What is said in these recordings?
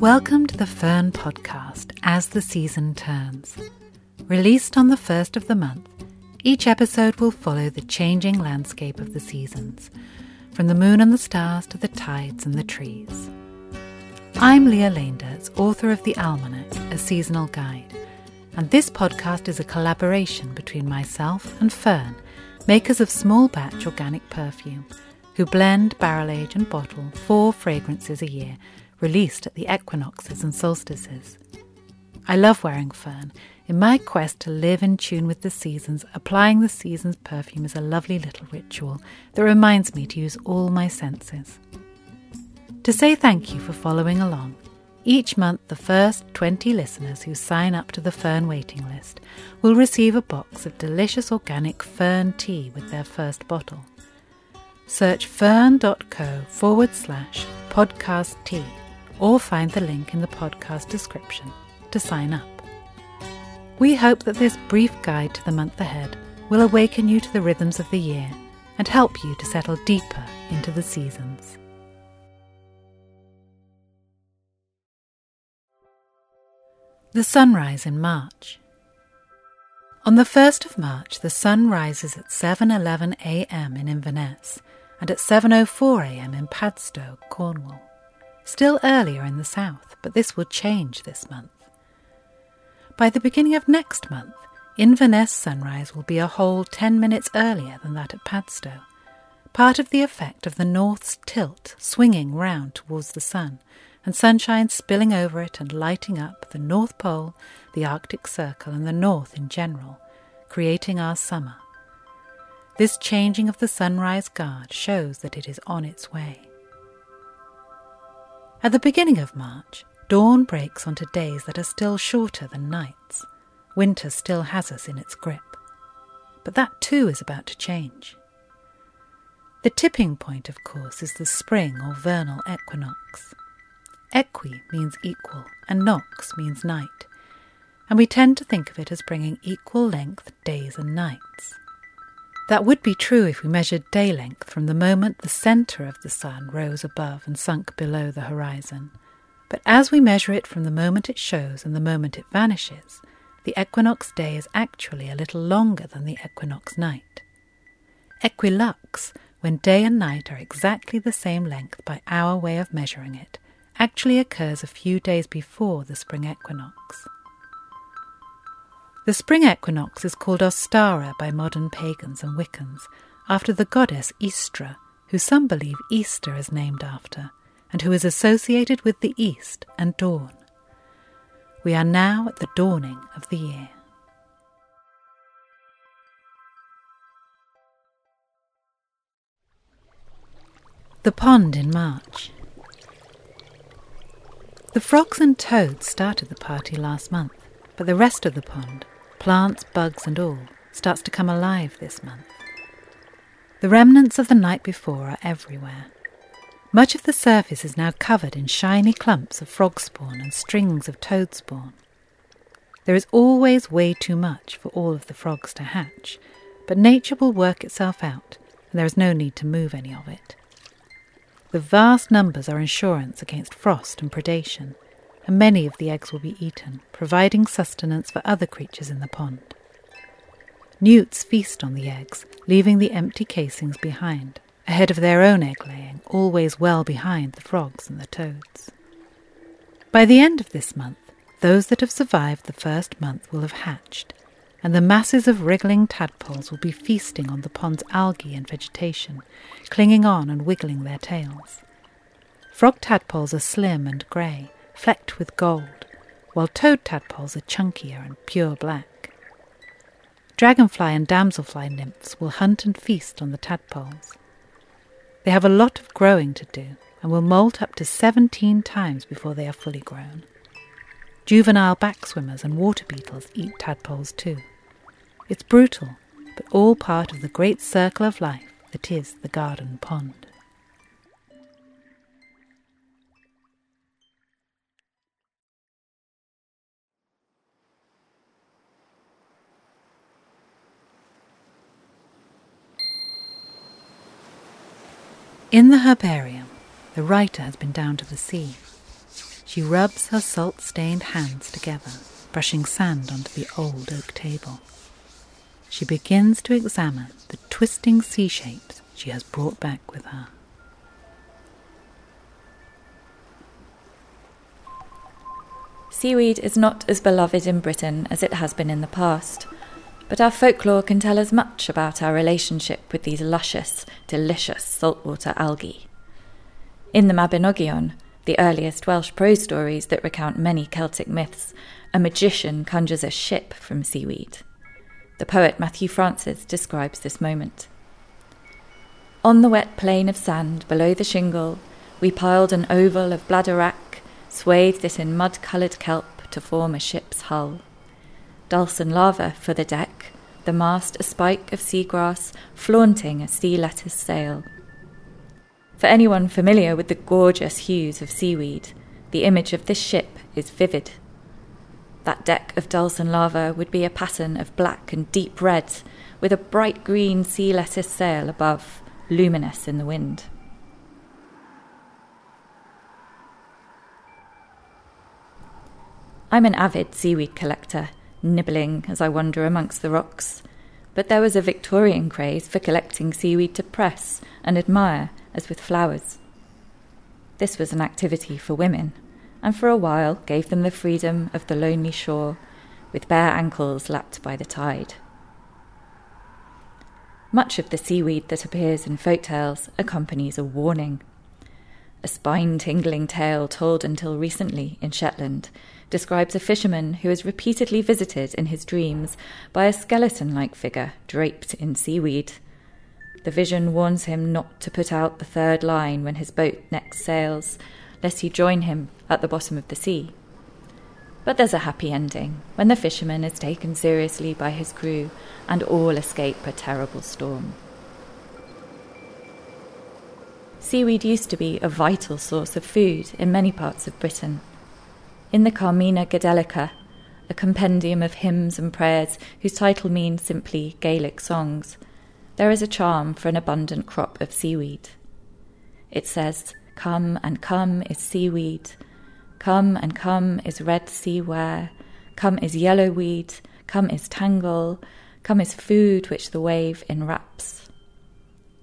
Welcome to the Fern Podcast as the season turns. Released on the first of the month, each episode will follow the changing landscape of the seasons, from the moon and the stars to the tides and the trees. I'm Lia Leendertz, author of The Almanac, a seasonal guide, and this podcast is a collaboration between myself and Fern, makers of small batch organic perfume, who blend, barrel age, and bottle four fragrances a year released at the equinoxes and solstices. I love wearing fern. In my quest to live in tune with the seasons, applying the season's perfume is a lovely little ritual that reminds me to use all my senses. To say thank you for following along, each month the first 20 listeners who sign up to the Fern waiting list will receive a box of delicious organic fern tea with their first bottle. Search fern.co forward slash podcast tea or find the link in the podcast description to sign up. We hope that this brief guide to the month ahead will awaken you to the rhythms of the year and help you to settle deeper into the seasons. The sunrise in March. On the 1st of March, the sun rises at 7:11 a.m. in Inverness and at 7:04 a.m. in Padstow, Cornwall still earlier in the south, but this will change this month. By the beginning of next month, Inverness sunrise will be a whole 10 minutes earlier than that at Padstow, part of the effect of the north's tilt swinging round towards the sun and sunshine spilling over it and lighting up the North Pole, the Arctic Circle, and the North in general, creating our summer. This changing of the sunrise guard shows that it is on its way. At the beginning of March, dawn breaks onto days that are still shorter than nights. Winter still has us in its grip. But that too is about to change. The tipping point, of course, is the spring or vernal equinox. Equi means equal, and nox means night, and we tend to think of it as bringing equal length days and nights. That would be true if we measured day length from the moment the centre of the sun rose above and sunk below the horizon. But as we measure it from the moment it shows and the moment it vanishes, the equinox day is actually a little longer than the equinox night. Equilux, when day and night are exactly the same length by our way of measuring it, actually occurs a few days before the spring equinox. The spring equinox is called Ostara by modern pagans and Wiccans, after the goddess Eostre, who some believe Easter is named after, and who is associated with the east and dawn. We are now at the dawning of the year. The pond in March. The frogs and toads started the party last month, but the rest of the pond, plants, bugs, and all, starts to come alive this month. The remnants of the night before are everywhere. Much of the surface is now covered in shiny clumps of frog spawn and strings of toad spawn. There is always way too much for all of the frogs to hatch, but nature will work itself out, and there is no need to move any of it. The vast numbers are insurance against frost and predation, and many of the eggs will be eaten, providing sustenance for other creatures in the pond. Newts feast on the eggs, leaving the empty casings behind, ahead of their own egg laying, always well behind the frogs and the toads. By the end of this month, those that have survived the first month will have hatched, and the masses of wriggling tadpoles will be feasting on the pond's algae and vegetation, clinging on and wiggling their tails. Frog tadpoles are slim and grey, flecked with gold, while toad tadpoles are chunkier and pure black. Dragonfly and damselfly nymphs will hunt and feast on the tadpoles. They have a lot of growing to do and will molt up to 17 times before they are fully grown. Juvenile backswimmers and water beetles eat tadpoles too. It's brutal, but all part of the great circle of life that is the garden pond. In the herbarium, the writer has been down to the sea. She rubs her salt stained hands together, brushing sand onto the old oak table. She begins to examine the twisting sea shapes she has brought back with her. Seaweed is not as beloved in Britain as it has been in the past, but our folklore can tell us much about our relationship with these luscious, delicious saltwater algae. In the Mabinogion, the earliest Welsh prose stories that recount many Celtic myths, a magician conjures a ship from seaweed. The poet Matthew Francis describes this moment. On the wet plain of sand below the shingle, we piled an oval of bladderwrack, swathed it in mud coloured kelp to form a ship's hull. Dulse and laver for the deck, the mast a spike of seagrass flaunting a sea lettuce sail. For anyone familiar with the gorgeous hues of seaweed, the image of this ship is vivid. That deck of dulse and laver would be a pattern of black and deep red, with a bright green sea lettuce sail above, luminous in the wind. I'm an avid seaweed collector, nibbling as I wander amongst the rocks, but there was a Victorian craze for collecting seaweed to press and admire as with flowers. This was an activity for women, and for a while gave them the freedom of the lonely shore, with bare ankles lapped by the tide. Much of the seaweed that appears in folk tales accompanies a warning. A spine tingling tale told until recently in Shetland describes a fisherman who is repeatedly visited in his dreams by a skeleton like figure draped in seaweed. The vision warns him not to put out the third line when his boat next sails, lest he join him at the bottom of the sea. But there's a happy ending when the fisherman is taken seriously by his crew and all escape a terrible storm. Seaweed used to be a vital source of food in many parts of Britain. In the Carmina Gadelica, a compendium of hymns and prayers whose title means simply Gaelic songs, there is a charm for an abundant crop of seaweed. It says, Come and come is seaweed, come and come is red sea ware, come is yellow weed, come is tangle, come is food which the wave enwraps.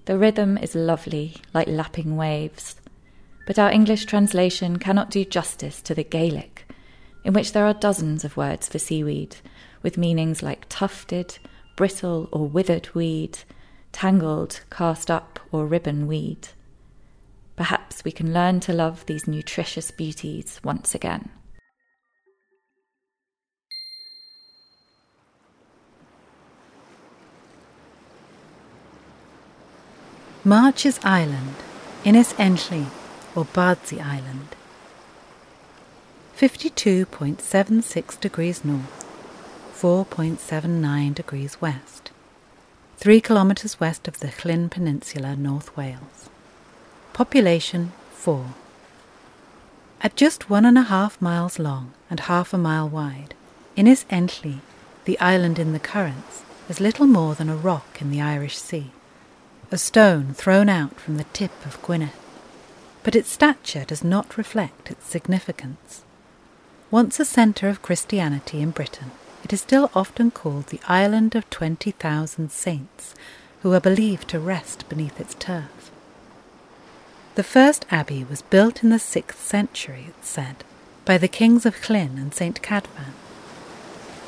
The rhythm is lovely, like lapping waves, but our English translation cannot do justice to the Gaelic, in which there are dozens of words for seaweed, with meanings like tufted, brittle, or withered weed, tangled, cast up, or ribbon weed. Perhaps we can learn to love these nutritious beauties once again. March's Island, Ynys Enlli, or Bardsey Island. 52.76 degrees north, 4.79 degrees west three kilometres west of the Llyn Peninsula, North Wales. Population 4. At just one and a half miles long and half a mile wide, Ynys Enlli, the island in the currents, is little more than a rock in the Irish Sea, a stone thrown out from the tip of Gwynedd. But its stature does not reflect its significance. Once a centre of Christianity in Britain, it is still often called the Island of Twenty Thousand Saints, who are believed to rest beneath its turf. The first abbey was built in the sixth century, it's said, by the kings of Llyn and St. Cadfan,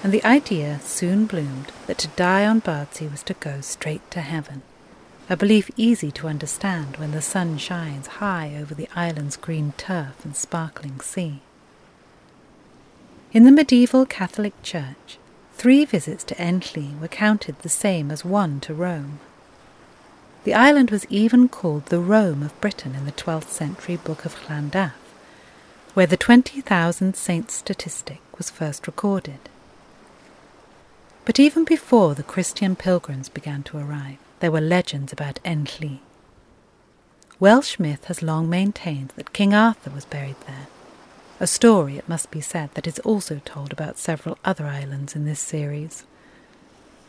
and the idea soon bloomed that to die on Bardsey was to go straight to heaven, a belief easy to understand when the sun shines high over the island's green turf and sparkling sea. In the medieval Catholic Church, three visits to Enlli were counted the same as one to Rome. The island was even called the Rome of Britain in the 12th century Book of Llandaff, where the 20,000 saints statistic was first recorded. But even before the Christian pilgrims began to arrive, there were legends about Enlli. Welsh myth has long maintained that King Arthur was buried there, a story, it must be said, that is also told about several other islands in this series.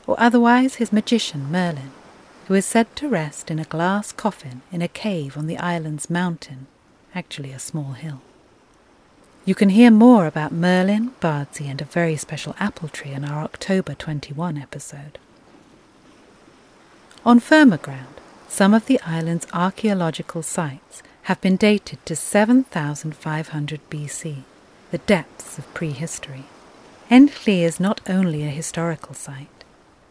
Or otherwise his magician Merlin, who is said to rest in a glass coffin in a cave on the island's mountain, actually a small hill. You can hear more about Merlin, Bardsey, and a very special apple tree in our October 21 episode. On firmer ground, some of the island's archaeological sites have been dated to 7500 BC, the depths of prehistory. Enlli is not only a historical site,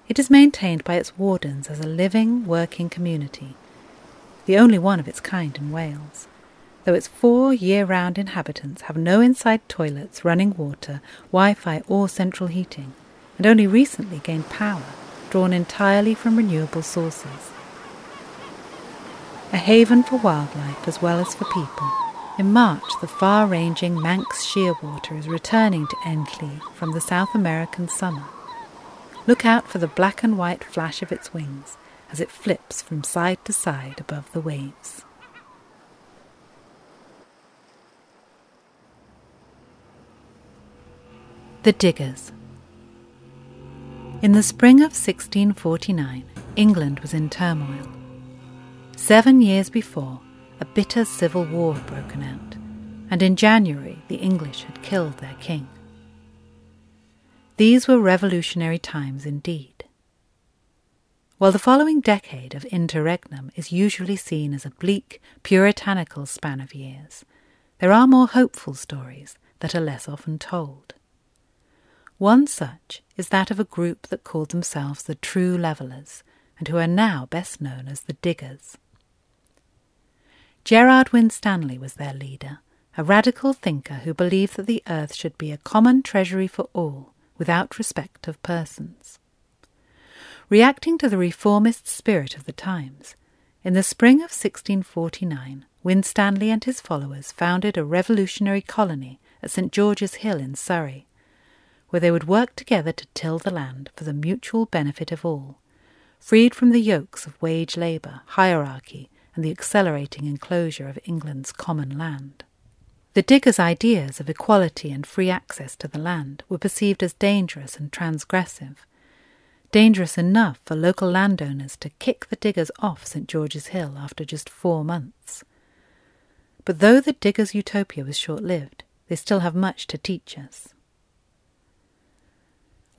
it is maintained by its wardens as a living, working community, the only one of its kind in Wales. Though its four year round inhabitants have no inside toilets, running water, Wi Fi, or central heating, and only recently gained power drawn entirely from renewable sources. A haven for wildlife as well as for people. In March, the far ranging Manx shearwater is returning to Enlli from the South American summer. Look out for the black and white flash of its wings as it flips from side to side above the waves. The Diggers. In the spring of 1649, England was in turmoil. Seven years before, a bitter civil war had broken out, and in January the English had killed their king. These were revolutionary times indeed. While the following decade of interregnum is usually seen as a bleak, puritanical span of years, there are more hopeful stories that are less often told. One such is that of a group that called themselves the True Levellers, and who are now best known as the Diggers. Gerard Winstanley was their leader, a radical thinker who believed that the earth should be a common treasury for all, without respect of persons. Reacting to the reformist spirit of the times, in the spring of 1649, Winstanley and his followers founded a revolutionary colony at St George's Hill in Surrey, where they would work together to till the land for the mutual benefit of all, freed from the yokes of wage labour, hierarchy, and the accelerating enclosure of England's common land. The diggers' ideas of equality and free access to the land were perceived as dangerous and transgressive. Dangerous enough for local landowners to kick the diggers off St George's Hill after just four months. But though the diggers' utopia was short lived, they still have much to teach us.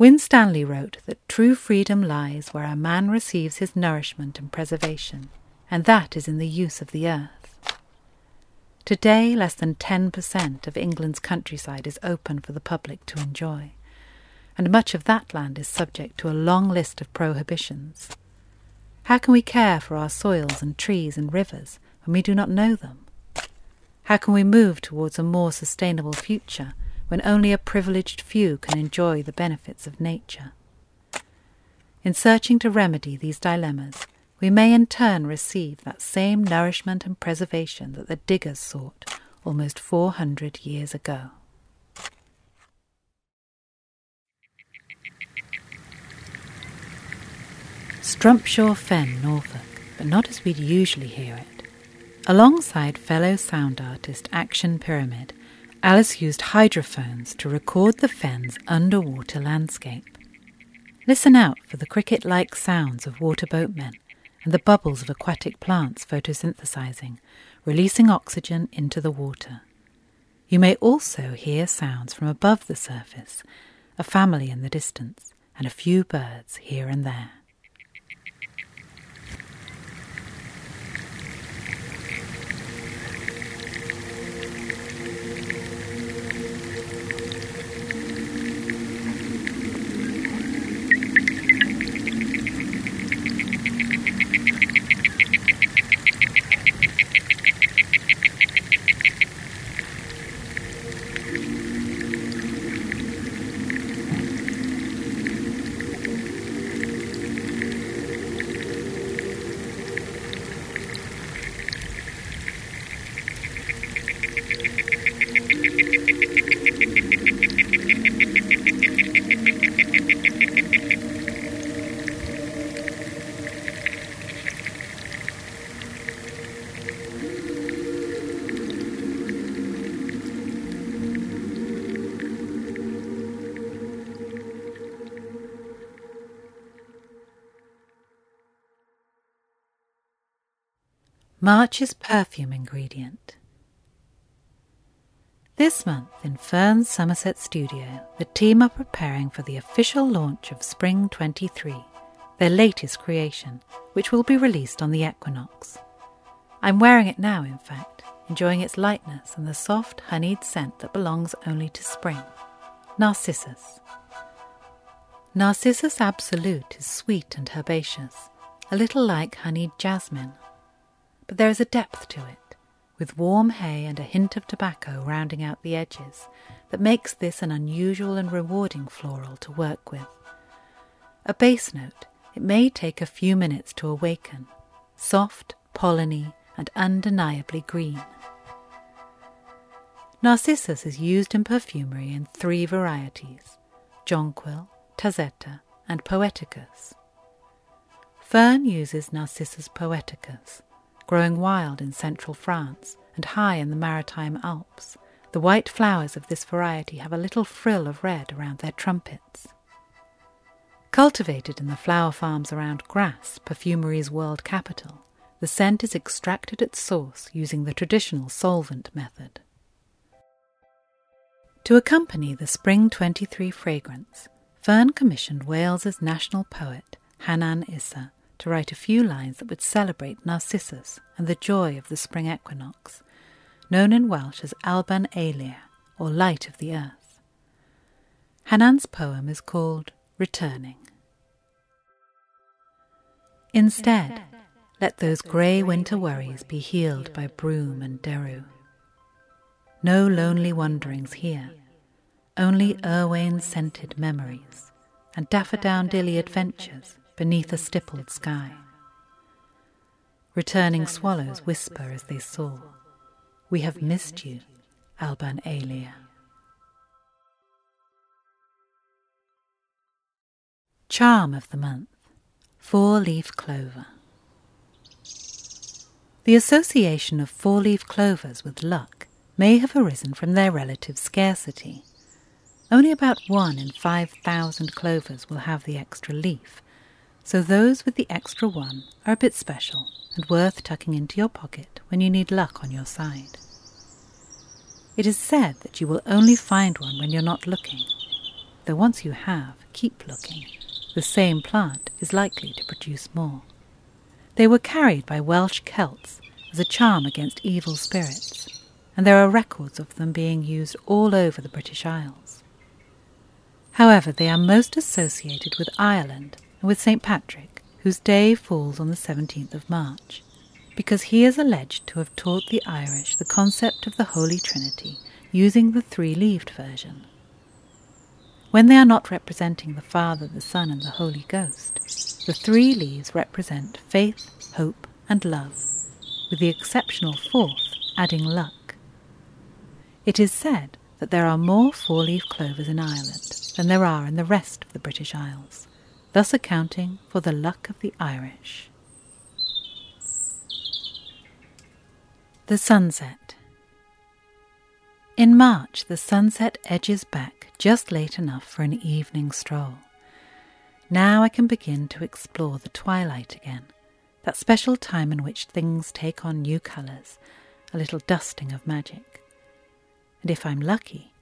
Winstanley wrote that true freedom lies where a man receives his nourishment and preservation, and that is in the use of the earth. Today, less than 10% of England's countryside is open for the public to enjoy, and much of that land is subject to a long list of prohibitions. How can we care for our soils and trees and rivers when we do not know them? How can we move towards a more sustainable future when only a privileged few can enjoy the benefits of nature. In searching to remedy these dilemmas, we may in turn receive that same nourishment and preservation that the diggers sought almost four hundred years ago. Strumpshaw Fen, Norfolk, but not as we'd usually hear it. Alongside fellow sound artist Action Pyramid, Alice used hydrophones to record the fen's underwater landscape. Listen out for the cricket like sounds of water boatmen and the bubbles of aquatic plants photosynthesizing, releasing oxygen into the water. You may also hear sounds from above the surface, a family in the distance, and a few birds here and there. March's perfume ingredient. This month in Fern's Somerset studio, the team are preparing for the official launch of Spring 23, their latest creation, which will be released on the equinox. I'm wearing it now, in fact, enjoying its lightness and the soft, honeyed scent that belongs only to spring. Narcissus. Narcissus Absolute is sweet and herbaceous, a little like honeyed jasmine. But there is a depth to it, with warm hay and a hint of tobacco rounding out the edges, that makes this an unusual and rewarding floral to work with. A base note, it may take a few minutes to awaken, soft, polleny, and undeniably green. Narcissus is used in perfumery in three varieties jonquil, Tazetta, and Poeticus. Fern uses Narcissus poeticus, growing wild in central France and high in the maritime Alps. The white flowers of this variety have a little frill of red around their trumpets. Cultivated in the flower farms around Grasse, perfumery's world capital, the scent is extracted at source using the traditional solvent method. To accompany the Spring 23 fragrance, Fern commissioned Wales's national poet, Hanan Issa, to write a few lines that would celebrate Narcissus and the joy of the spring equinox, known in Welsh as Alban Eilir, or Light of the Earth. Hanan's poem is called Returning. Instead, let those grey winter worries be healed by broom and deru. No lonely wanderings here only Erwain scented memories and daffodowndilly adventures beneath a stippled sky. Returning swallows whisper as they soar, We have missed you, Alban Eilir. Charm of the month Four leaf clover. The association of four leaf clovers with luck may have arisen from their relative scarcity. Only about one in 5,000 clovers will have the extra leaf, so those with the extra one are a bit special and worth tucking into your pocket when you need luck on your side. It is said that you will only find one when you're not looking, though once you have, keep looking. The same plant is likely to produce more. They were carried by Welsh Celts as a charm against evil spirits, and there are records of them being used all over the British Isles. However, they are most associated with Ireland and with St. Patrick, whose day falls on the 17th of March, because he is alleged to have taught the Irish the concept of the Holy Trinity using the three leaved version. When they are not representing the Father, the Son, and the Holy Ghost, the three leaves represent faith, hope, and love, with the exceptional fourth adding luck. It is said that there are more four leaf clovers in Ireland than there are in the rest of the British Isles, thus accounting for the luck of the Irish. The Sunset In March, the sunset edges back just late enough for an evening stroll. Now I can begin to explore the twilight again, that special time in which things take on new colours, a little dusting of magic and if I'm lucky,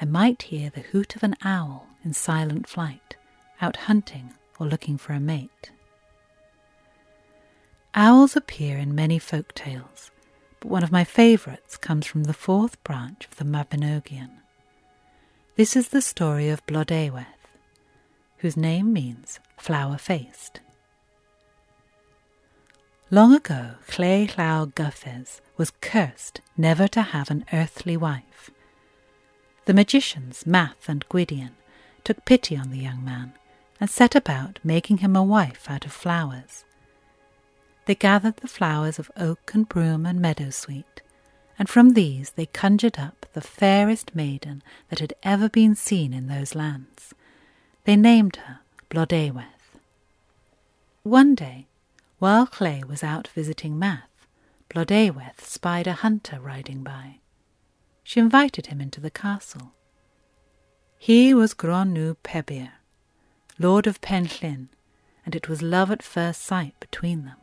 I might hear the hoot of an owl in silent flight, out hunting or looking for a mate. Owls appear in many folk tales, but one of my favourites comes from the fourth branch of the Mabinogion. This is the story of Blodeuwedd, whose name means flower faced. Long ago, Lleu Gyffes was cursed never to have an earthly wife. The magicians, Math and Gwydion, took pity on the young man and set about making him a wife out of flowers. They gathered the flowers of oak and broom and meadowsweet, and from these they conjured up the fairest maiden that had ever been seen in those lands. They named her Blodeuwedd. One day, while Lleu was out visiting Math, Blodeuwedd spied a hunter riding by. She invited him into the castle. He was Gronw Pebyr, lord of Penllyn, and it was love at first sight between them.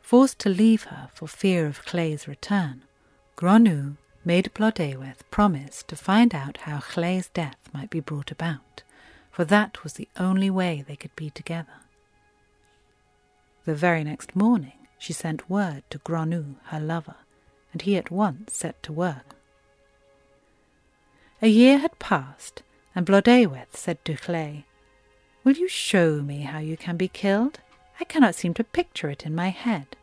Forced to leave her for fear of Lleu's return, Gronw made Blodeuwedd promise to find out how Lleu's death might be brought about, for that was the only way they could be together. The very next morning she sent word to Gronw, her lover, and he at once set to work. A year had passed, and Blodeuwedd said to Lleu, Will you show me how you can be killed? I cannot seem to picture it in my head.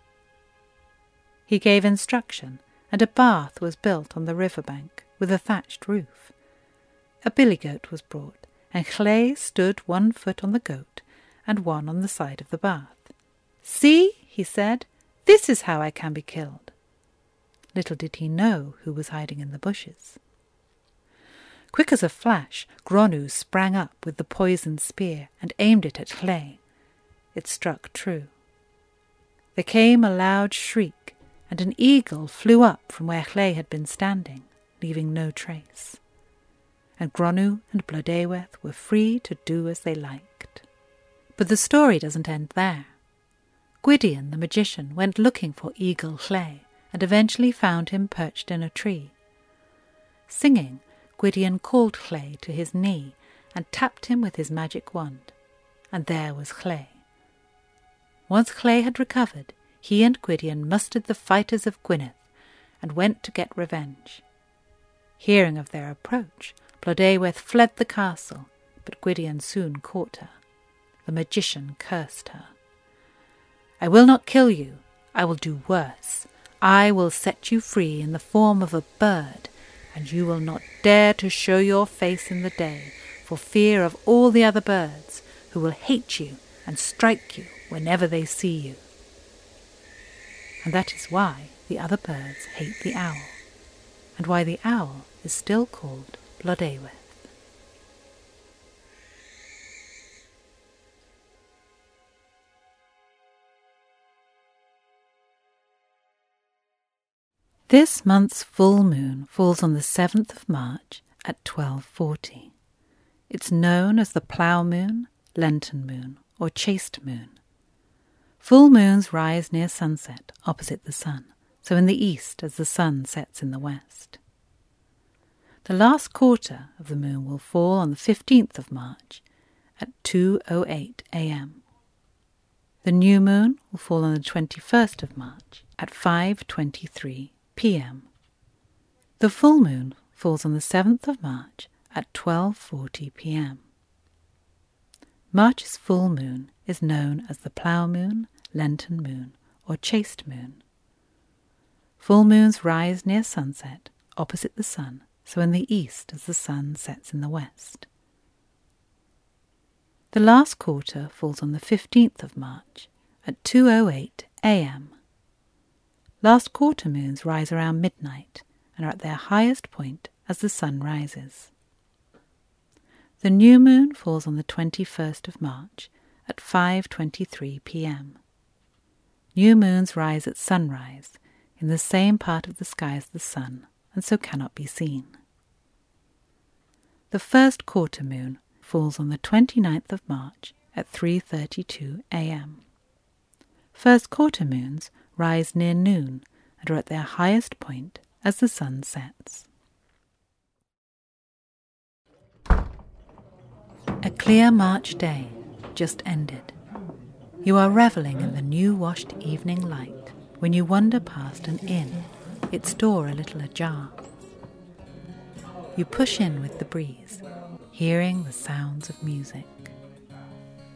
He gave instruction, and a bath was built on the river bank with a thatched roof. A billy goat was brought, and Lleu stood one foot on the goat and one on the side of the bath. See, he said, this is how I can be killed. Little did he know who was hiding in the bushes. Quick as a flash, Gronw sprang up with the poisoned spear and aimed it at Lleu. It struck true. There came a loud shriek, and an eagle flew up from where Lleu had been standing, leaving no trace. And Gronw and Blodeuwedd were free to do as they liked. But the story doesn't end there. Gwydion the magician went looking for Eagle Lleu and eventually found him perched in a tree. Singing, Gwydion called Lleu to his knee and tapped him with his magic wand. And there was Lleu. Once Lleu had recovered, he and Gwydion mustered the fighters of Gwynedd and went to get revenge. Hearing of their approach, Blodeuwedd fled the castle, but Gwydion soon caught her. The magician cursed her. I will not kill you, I will do worse. I will set you free in the form of a bird, and you will not dare to show your face in the day for fear of all the other birds, who will hate you and strike you whenever they see you. And that is why the other birds hate the owl, and why the owl is still called Blodeuwedd. This month's full moon falls on the 7th of March at 1240. It's known as the plough moon, Lenten moon, or chaste moon. Full moons rise near sunset opposite the sun, so in the east as the sun sets in the west. The last quarter of the moon will fall on the 15th of March at 2:08 a.m. The new moon will fall on the 21st of March at 5:23 p.m. The full moon falls on the 7th of March at 12:40 p.m. March's full moon is known as the plough moon, Lenten moon, or chaste moon. Full moons rise near sunset, opposite the sun, so in the east as the sun sets in the west. The last quarter falls on the 15th of March at 2:08 a.m. Last quarter moons rise around midnight and are at their highest point as the sun rises. The new moon falls on the 21st of March at 5:23 p.m. New moons rise at sunrise in the same part of the sky as the sun and so cannot be seen. The first quarter moon falls on the 29th of March at 3:32 a.m. First quarter moons rise near noon and are at their highest point as the sun sets. A clear March day just ended. You are revelling in the new washed evening light when you wander past an inn, its door a little ajar. You push in with the breeze, hearing the sounds of music.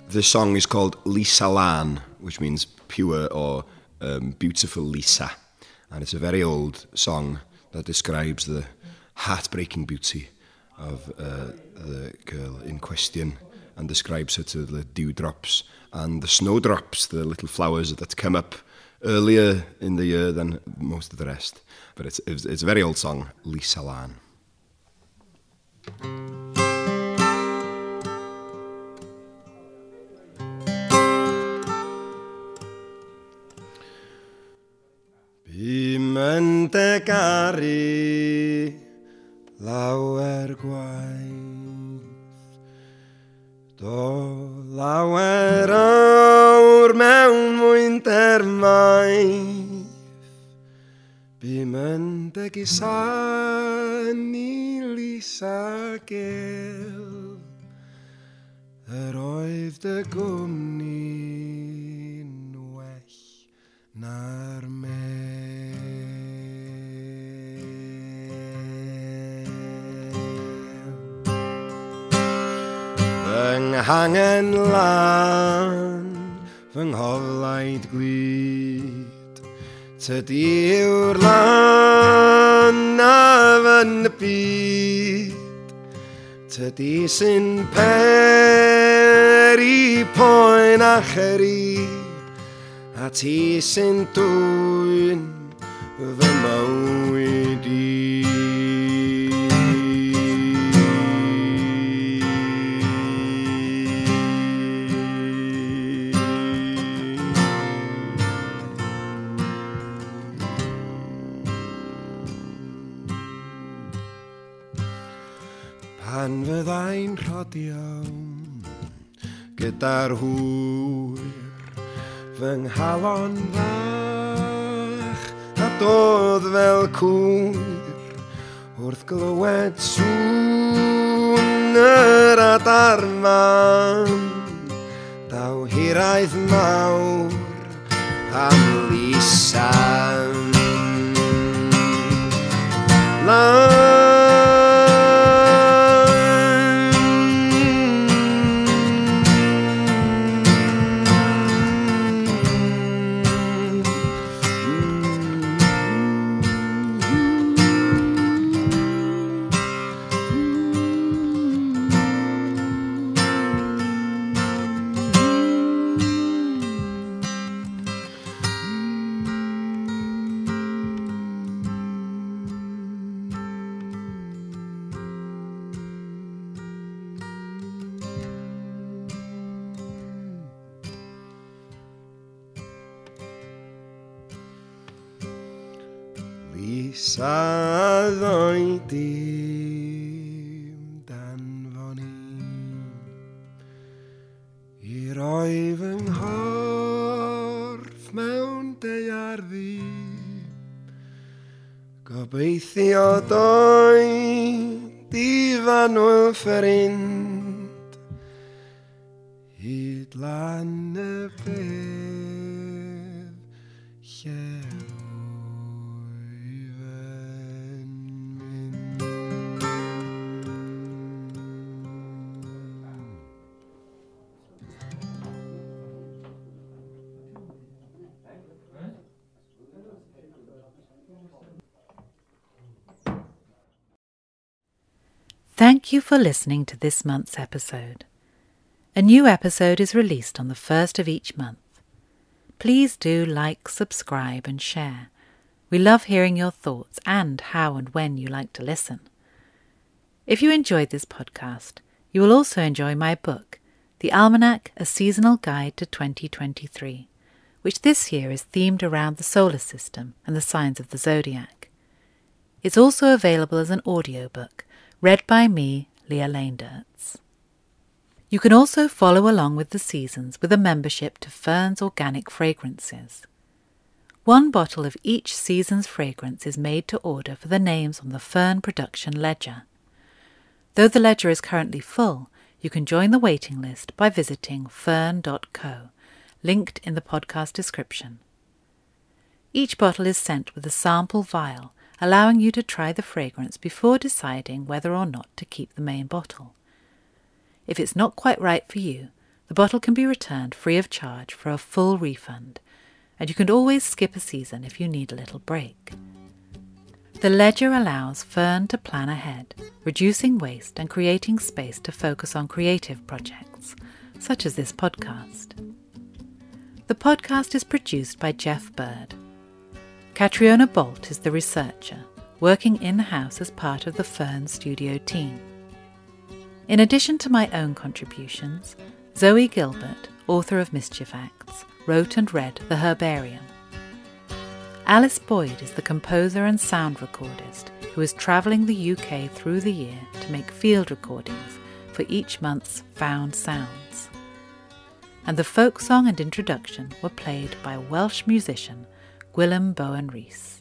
This song is called Lisa Lan, which means pure or um, Beautiful Lisa. And it's a very old song that describes the heartbreaking beauty of uh, the girl in question and describes her to the dewdrops and the snowdrops, the little flowers that come up earlier in the year than most of the rest. But it's, it's, it's a very old song, Lisa Lan. Mm. garu lawer gwaith. Do lawer awr mewn mwyn dermaeth, bum yn degusan i lisa gel, yr oedd dy gwmni'n well na'r me. anghangen lan fy ngholau'n glid. Tydi yw'r lan na fy'n byd, tydi sy'n per i poen a cheri, a ti sy'n dwy'n fy mywyd i. pan fyddai'n rhodi gyda'r hwyr fy nghalon fach a dodd fel cwyr wrth glywed sŵn yr adarman daw hiraeth mawr oeddwn i dim danfon i i roi fy nghorff mewn deiarddi gobeithio do'i i fanwyl fferind hyd lan y beth Thank you for listening to this month's episode. A new episode is released on the first of each month. Please do like, subscribe, and share. We love hearing your thoughts and how and when you like to listen. If you enjoyed this podcast, you will also enjoy my book, The Almanac A Seasonal Guide to 2023, which this year is themed around the solar system and the signs of the zodiac. It's also available as an audiobook, read by me, Lia Leendertz. You can also follow along with the seasons with a membership to Fern's Organic Fragrances. One bottle of each season's fragrance is made to order for the names on the Fern production ledger. Though the ledger is currently full, you can join the waiting list by visiting fern.co, linked in the podcast description. Each bottle is sent with a sample vial, allowing you to try the fragrance before deciding whether or not to keep the main bottle. If it's not quite right for you, the bottle can be returned free of charge for a full refund, and you can always skip a season if you need a little break. The ledger allows Fern to plan ahead, reducing waste and creating space to focus on creative projects, such as this podcast. The podcast is produced by Jeff Bird. Catriona Bolt is the researcher, working in house as part of the Fern studio team. In addition to my own contributions, Zoe Gilbert, author of Mischief Acts, wrote and read The Herbarium. Alice Boyd is the composer and sound recordist who is travelling the UK through the year to make field recordings for each month's Found Sounds. And the folk song and introduction were played by Welsh musician Gwilym Bowen Rhys.